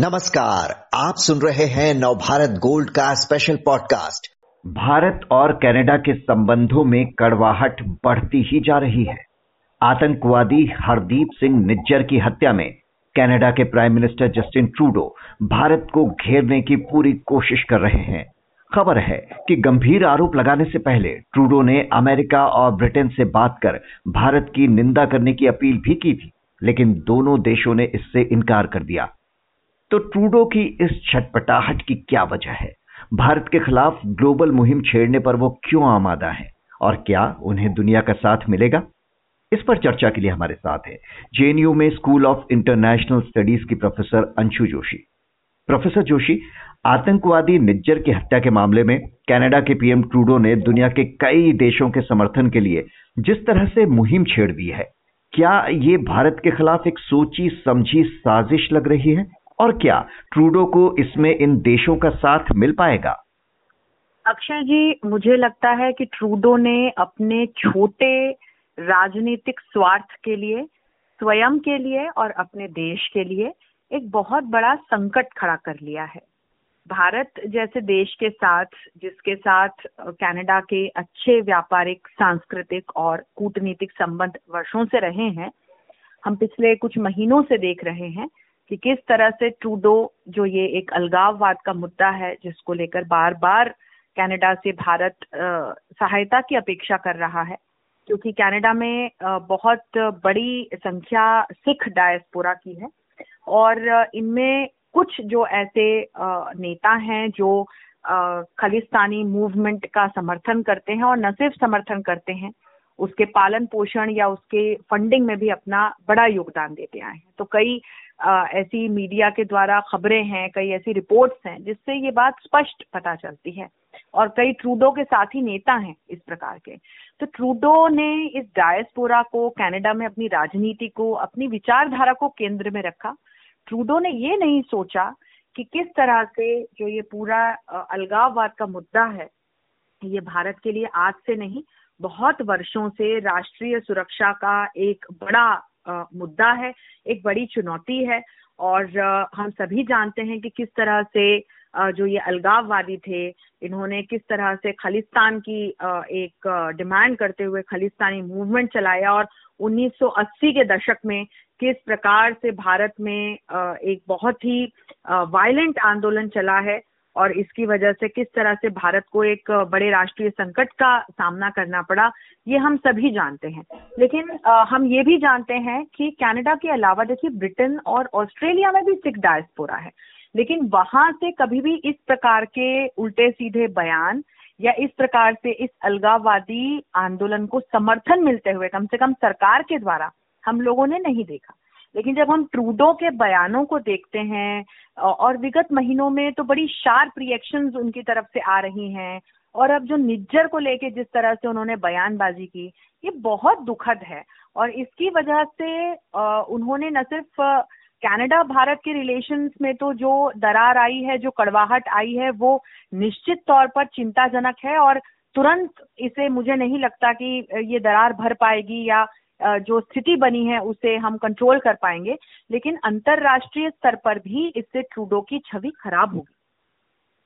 नमस्कार, आप सुन रहे हैं नवभारत गोल्ड का स्पेशल पॉडकास्ट भारत और कनाडा के संबंधों में कड़वाहट बढ़ती ही जा रही है। आतंकवादी हरदीप सिंह निज्जर की हत्या में कनाडा के prime minister Justin Trudeau Bharat को घेरने की पूरी कोशिश कर रहे हैं। खबर है कि गंभीर आरोप लगाने से पहले ट्रूडो ने अमेरिका और ब्रिटेन से बात कर भारत की निंदा करने की अपील भी की थी, लेकिन दोनों देशों ने इससे इनकार कर दिया। तो ट्रूडो की इस छटपटाहट की क्या वजह है? भारत के खिलाफ ग्लोबल मुहिम छेड़ने पर वो क्यों आमादा है? और क्या उन्हें दुनिया का साथ मिलेगा? इस पर चर्चा के लिए हमारे साथ है जेएनयू में स्कूल ऑफ़ इंटरनेशनल स्टडीज़ की प्रोफेसर अंशु जोशी। प्रोफेसर जोशी, आतंकवादी निज्जर की हत्या के मामले में कनाडा के पीएम ट्रूडो ने दुनिया के कई देशों के समर्थन के लिए जिस तरह से मुहिम छेड़ दी है, क्या ये भारत के खिलाफ एक सोची समझी साजिश लग रही है? और क्या ट्रूडो को इसमें इन देशों का साथ मिल पाएगा? अक्षय जी, मुझे लगता है कि ट्रूडो ने अपने छोटे राजनीतिक स्वार्थ के लिए, स्वयं के लिए और अपने देश के लिए एक बहुत बड़ा संकट खड़ा कर लिया है। भारत जैसे देश के साथ, जिसके साथ कनाडा के अच्छे व्यापारिक, सांस्कृतिक और कूटनीतिक संबंध वर्षों से रहे हैं, हम पिछले कुछ महीनों से देख रहे हैं कि किस तरह से ट्रूडो जो ये एक अलगाववाद का मुद्दा है, जिसको लेकर बार बार कनाडा से भारत सहायता की अपेक्षा कर रहा है। क्योंकि कनाडा में बहुत बड़ी संख्या सिख डायस्पोरा की है और इनमें कुछ जो ऐसे नेता हैं जो खालिस्तानी मूवमेंट का समर्थन करते हैं और न सिर्फ़ समर्थन करते हैं उसके पालन पोषण या उसके फंडिंग में भी अपना बड़ा योगदान देते आए हैं। तो कई ऐसी मीडिया के द्वारा खबरें हैं, कई ऐसी रिपोर्ट्स हैं, जिससे ये बात स्पष्ट पता चलती है। और कई ट्रूडो के साथ ही नेता हैं इस प्रकार के। तो ट्रूडो ने इस डायस्पोरा को कनाडा में अपनी राजनीति को, अपनी विचारधारा को केंद्र में रखा। ट्रूडो ने ये नहीं सोचा कि किस तरह से जो ये पूरा अलगाववाद का मुद्दा है, ये भारत के लिए आज से नहीं बहुत वर्षों से राष्ट्रीय सुरक्षा का एक बड़ा आ, मुद्दा है एक बड़ी चुनौती है और आ, हम सभी जानते हैं कि किस तरह से आ, जो ये अलगाववादी थे इन्होंने किस तरह से खालिस्तान की एक डिमांड करते हुए खालिस्तानी मूवमेंट चलाया और 1980 के दशक में किस प्रकार से भारत में एक बहुत ही वायलेंट आंदोलन चला है और इसकी वजह से किस तरह से भारत को एक बड़े राष्ट्रीय संकट का सामना करना पड़ा ये हम सभी जानते हैं। लेकिन आ, हम ये भी जानते हैं कि कनाडा के अलावा देखिए ब्रिटेन और ऑस्ट्रेलिया में भी सिख डायस्पोरा है। लेकिन वहाँ से कभी भी इस प्रकार के उल्टे सीधे बयान या इस प्रकार से इस अलगाववादी आंदोलन को समर्थन मिलते हुए कम से कम सरकार के द्वारा हम लोगों ने नहीं देखा। लेकिन जब हम ट्रूडो के बयानों को देखते हैं और विगत महीनों में तो बड़ी शार्प रिएक्शंस उनकी तरफ़ से आ रही हैं, और अब जो निज्जर को लेके जिस तरह से उन्होंने बयानबाजी की, ये बहुत दुखद है। और इसकी वजह से उन्होंने न सिर्फ़ कनाडा भारत के रिलेशंस में तो जो दरार आई है, जो कड़वाहट आई है, वो निश्चित तौर पर चिंताजनक है, और तुरंत इसे मुझे नहीं लगता कि ये दरार भर पाएगी या जो स्थिति बनी है, उसे हम कंट्रोल कर पाएँगे, लेकिन अंतर्राष्ट्रीय स्तर पर भी इससे ट्रूडो की छवि खराब होगी।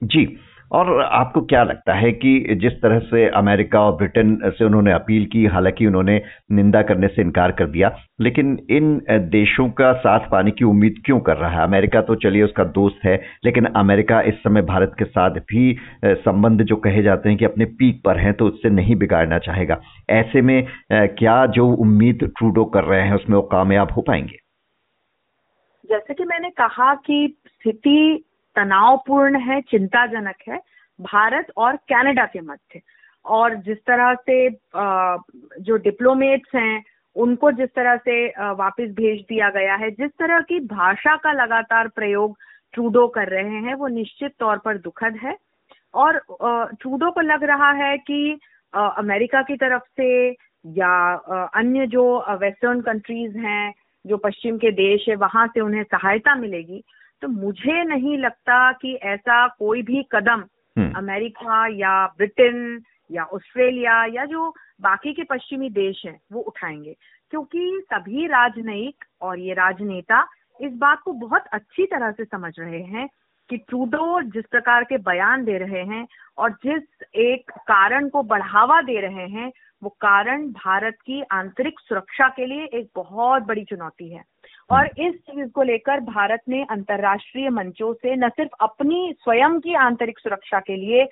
जी। और आपको क्या लगता है कि जिस तरह से अमेरिका और ब्रिटेन से उन्होंने अपील की, हालाँकि उन्होंने निंदा करने से इनकार कर दिया, लेकिन इन देशों का साथ पाने की उम्मीद क्यों कर रहा है? अमेरिका तो चलिए उसका दोस्त है, लेकिन अमेरिका इस समय भारत के साथ भी संबंध जो कहे जाते हैं कि अपने पीक पर हैं तो उससे नहीं बिगाड़ना चाहेगा। ऐसे में क्या जो उम्मीद ट्रूडो कर रहे हैं, उसमें वो कामयाब हो पाएँगे? जैसे कि मैंने कहा कि स्थिति तनावपूर्ण है, चिंताजनक है भारत और कनाडा के मध्य और जिस तरह से जो डिप्लोमेट्स हैं, उनको जिस तरह से वापस भेज दिया गया है, जिस तरह की भाषा का लगातार प्रयोग ट्रूडो कर रहे हैं, वो निश्चित तौर पर दुखद है और ट्रूडो को लग रहा है कि अमेरिका की तरफ़ से या अन्य जो वेस्टर्न कंट्रीज़ हैं, जो पश्चिम के देश है, वहाँ से उन्हें सहायता मिलेगी तो मुझे नहीं लगता कि ऐसा कोई भी कदम। अमेरिका या ब्रिटेन या ऑस्ट्रेलिया या जो बाकी के पश्चिमी देश हैं, वो उठाएँगे। क्योंकि सभी राजनयिक और ये राजनेता इस बात को बहुत अच्छी तरह से समझ रहे हैं कि ट्रूडो जिस प्रकार के बयान दे रहे हैं और जिस एक कारण को बढ़ावा दे रहे हैं, वो कारण भारत की आंतरिक सुरक्षा के लिए एक बहुत बड़ी चुनौती है। और इस चीज़ को लेकर भारत ने अंतर्राष्ट्रीय मंचों से न सिर्फ़ अपनी स्वयं की आंतरिक सुरक्षा के लिए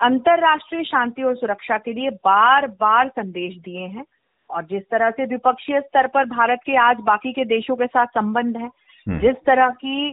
अंतर्राष्ट्रीय शांति और सुरक्षा के लिए बार बार संदेश दिए हैं और जिस तरह से द्विपक्षीय स्तर पर भारत के आज बाकी के देशों के साथ संबंध है हम्म। जिस तरह की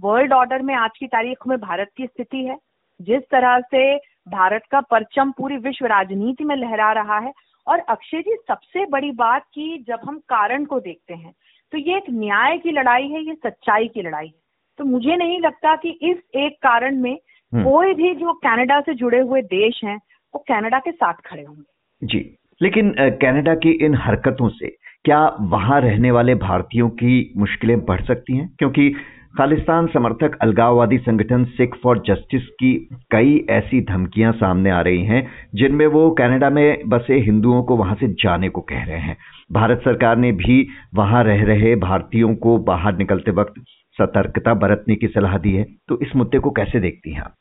वर्ल्ड ऑर्डर में आज की तारीख में भारत की स्थिति है जिस तरह से भारत का परचम पूरी विश्व राजनीति में लहरा रहा है और अक्षय जी सबसे बड़ी बात की जब हम कारण को देखते हैं तो ये एक न्याय की लड़ाई है ये सच्चाई की लड़ाई है। तो मुझे नहीं लगता कि इस एक कारण में हम्म। कोई भी जो कनाडा से जुड़े हुए देश हैं वो कनाडा के साथ खड़े होंगे। जी लेकिन कनाडा की इन हरकतों से क्या वहाँ रहने वाले भारतीयों की मुश्किलें बढ़ सकती हैं? क्योंकि खालिस्तान समर्थक अलगाववादी संगठन सिख फॉर जस्टिस की कई ऐसी धमकियाँ सामने आ रही हैं, जिनमें वो कनाडा में बसे हिंदुओं को वहाँ से जाने को कह रहे हैं। भारत सरकार ने भी वहाँ रह रहे भारतीयों को बाहर निकलते वक्त सतर्कता बरतने की सलाह दी है। तो इस मुद्दे को कैसे देखती हैं आप?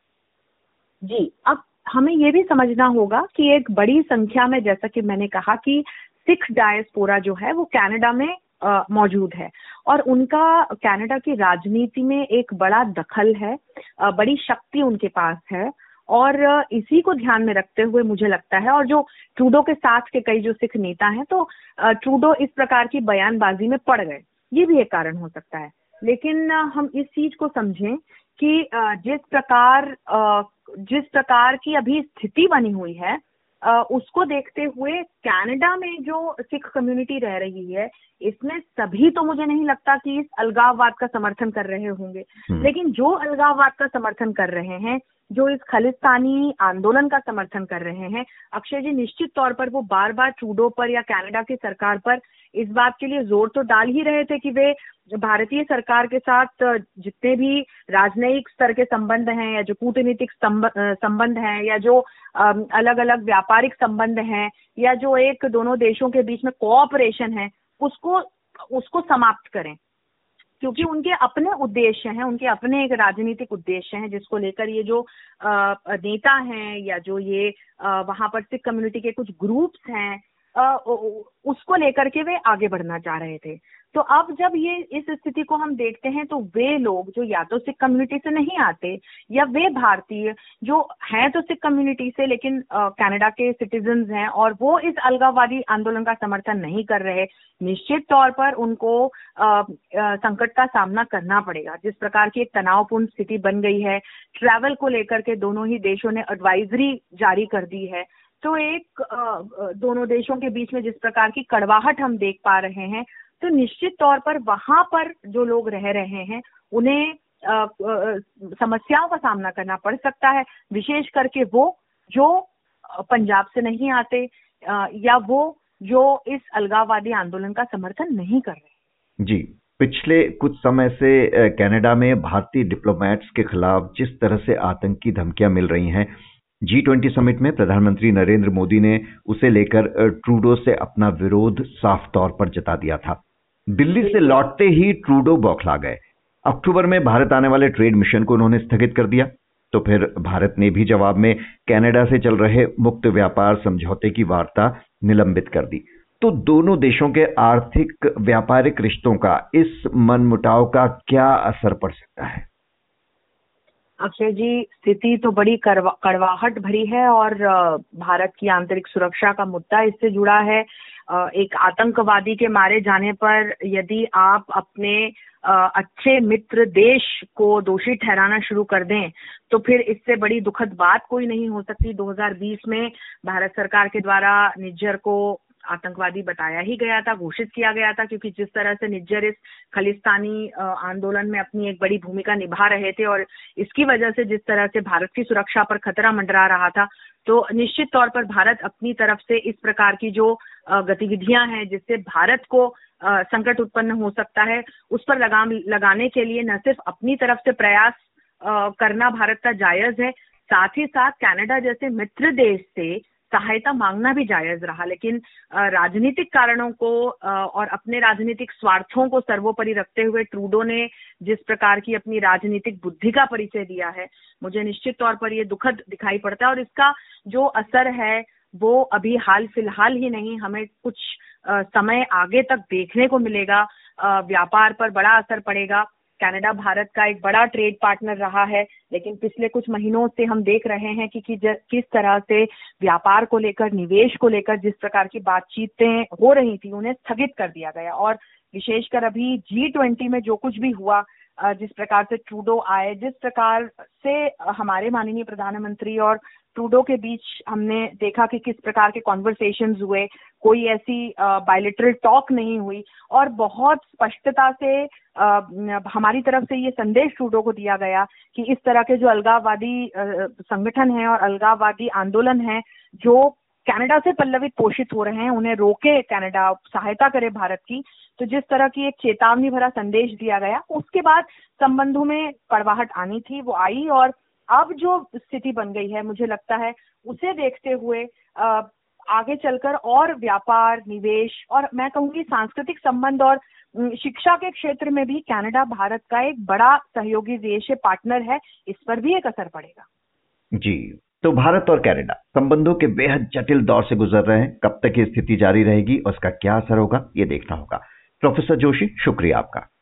जी, अब हमें ये भी समझना होगा कि एक बड़ी संख्या में, जैसा कि मैंने कहा कि सिख डायस्पोरा जो है, वो कनाडा में मौजूद है। और उनका कनाडा की राजनीति में एक बड़ा दखल है बड़ी शक्ति उनके पास है। और इसी को ध्यान में रखते हुए मुझे लगता है, और जो ट्रूडो के साथ के कई जो सिख नेता हैं तो ट्रूडो इस प्रकार की बयानबाजी में पड़ गए। ये भी एक कारण हो सकता है। लेकिन हम इस चीज़ को समझें कि जिस प्रकार जिस प्रकार की अभी स्थिति बनी हुई है उसको देखते हुए कनाडा में जो सिख कम्युनिटी रह रही है इसमें सभी तो मुझे नहीं लगता कि इस अलगाववाद का समर्थन कर रहे होंगे हम्म। लेकिन जो अलगाववाद का समर्थन कर रहे हैं जो इस खालिस्तानी आंदोलन का समर्थन कर रहे हैं। अक्षय जी, निश्चित तौर पर वो बार बार ट्रूडो पर या कनाडा की सरकार पर इस बात के लिए ज़ोर तो डाल ही रहे थे कि वे भारतीय सरकार के साथ जितने भी राजनयिक स्तर के संबंध हैं या जो कूटनीतिक संबंध हैं या जो अलग अलग व्यापारिक संबंध हैं या जो एक दोनों देशों के बीच में कोऑपरेशन है, उसको उसको समाप्त करें। क्योंकि उनके अपने उद्देश्य हैं, उनके अपने एक राजनीतिक उद्देश्य हैं, जिसको लेकर ये जो नेता हैं या जो ये वहाँ पर सिख कम्युनिटी के कुछ ग्रुप्स हैं उसको लेकर के वे आगे बढ़ना चाह रहे थे। तो अब जब ये इस स्थिति को हम देखते हैं तो वे लोग जो या तो सिख कम्युनिटी से नहीं आते, या वे भारतीय जो हैं तो सिख कम्युनिटी से, लेकिन कनाडा के सिटीजन हैं, और वो इस अलगाववादी आंदोलन का समर्थन नहीं कर रहे, निश्चित तौर पर उनको संकट का सामना करना पड़ेगा। जिस प्रकार की एक तनावपूर्ण स्थिति बन गई है ट्रैवल को लेकर के दोनों ही देशों ने एडवाइजरी जारी कर दी है तो एक दोनों देशों के बीच में जिस प्रकार की कड़वाहट हम देख पा रहे हैं तो निश्चित तौर पर वहाँ पर जो लोग रह रहे हैं, उन्हें समस्याओं का सामना करना पड़ सकता है, विशेष करके वो जो पंजाब से नहीं आते या वो जो इस अलगाववादी आंदोलन का समर्थन नहीं कर रहे। जी, पिछले कुछ समय से कनाडा में भारतीय डिप्लोमेट्स के खिलाफ जिस तरह से आतंकी धमकियाँ मिल रही हैं जी ट्वेंटी समिट में प्रधानमंत्री नरेंद्र मोदी ने उसे लेकर ट्रूडो से अपना विरोध साफ़ तौर पर जता दिया था। दिल्ली से लौटते ही ट्रूडो बौखला गए। अक्टूबर में भारत आने वाले ट्रेड मिशन को उन्होंने स्थगित कर दिया। तो फिर भारत ने भी जवाब में कनाडा से चल रहे मुक्त व्यापार समझौते की वार्ता निलंबित कर दी। तो दोनों देशों के आर्थिक, व्यापारिक रिश्तों का इस मनमुटाव का क्या असर पड़ सकता है? अक्षय जी, स्थिति तो बड़ी कड़वाहट भरी है और भारत की आंतरिक सुरक्षा का मुद्दा इससे जुड़ा है। एक आतंकवादी के मारे जाने पर यदि आप अपने अच्छे मित्र देश को दोषी ठहराना शुरू कर दें तो फिर इससे बड़ी दुखद बात कोई नहीं हो सकती। 2020 में भारत सरकार के द्वारा निज्जर को आतंकवादी बताया ही गया था, घोषित किया गया था, क्योंकि जिस तरह से निज्जर इस खालिस्तानी आंदोलन में अपनी एक बड़ी भूमिका निभा रहे थे और इसकी वजह से जिस तरह से भारत की सुरक्षा पर खतरा मंडरा रहा था तो निश्चित तौर पर भारत अपनी तरफ़ से इस प्रकार की जो गतिविधियाँ हैं, जिससे भारत को संकट उत्पन्न हो सकता है, उस पर लगाम, लगाने के लिए न सिर्फ़ अपनी तरफ़ से प्रयास करना भारत का जायज़ है, साथ ही साथ कनाडा जैसे मित्र देश से सहायता मांगना भी जायज़ रहा, लेकिन राजनीतिक कारणों को और अपने राजनीतिक स्वार्थों को सर्वोपरि रखते हुए ट्रूडो ने जिस प्रकार की अपनी राजनीतिक बुद्धि का परिचय दिया है, मुझे निश्चित तौर पर यह दुखद दिखाई पड़ता है और इसका जो असर है, वो अभी हाल फ़िलहाल ही नहीं, हमें कुछ समय आगे तक देखने को मिलेगा व्यापार पर बड़ा असर पड़ेगा। कनाडा भारत का एक बड़ा ट्रेड पार्टनर रहा है लेकिन पिछले कुछ महीनों से हम देख रहे हैं कि, कि किस तरह से व्यापार को लेकर निवेश को लेकर जिस प्रकार की बातचीतें हो रही थी उन्हें स्थगित कर दिया गया। और विशेषकर अभी जी ट्वेंटी में जो कुछ भी हुआ जिस प्रकार से ट्रूडो आए जिस प्रकार से हमारे माननीय प्रधानमंत्री और ट्रूडो के बीच हमने देखा कि किस प्रकार के कॉन्वर्सेशन हुए कोई ऐसी बायोलिटरल टॉक नहीं हुई और बहुत स्पष्टता से आ, हमारी तरफ़ से ये संदेश ट्रूडो को दिया गया कि इस तरह के जो अलगाववादी संगठन है और अलगाववादी आंदोलन है जो कनाडा से पल्लवित पोषित हो रहे हैं उन्हें रोके कनाडा सहायता करे भारत की तो जिस तरह की एक चेतावनी भरा संदेश दिया गया, उसके बाद संबंधों में कड़वाहट आनी थी, वो आई और अब जो स्थिति बन गई है, मुझे लगता है उसे देखते हुए आगे चलकर और व्यापार, निवेश और मैं कहूँगी सांस्कृतिक संबंध और शिक्षा के क्षेत्र में भी कनाडा, भारत का एक बड़ा सहयोगी देश है, पार्टनर है, इस पर भी एक असर पड़ेगा। जी तो भारत और कनाडा संबंधों के बेहद जटिल दौर से गुजर रहे हैं, कब तक ये स्थिति जारी रहेगी, और उसका क्या असर होगा, ये देखना होगा। प्रोफेसर जोशी शुक्रिया आपका।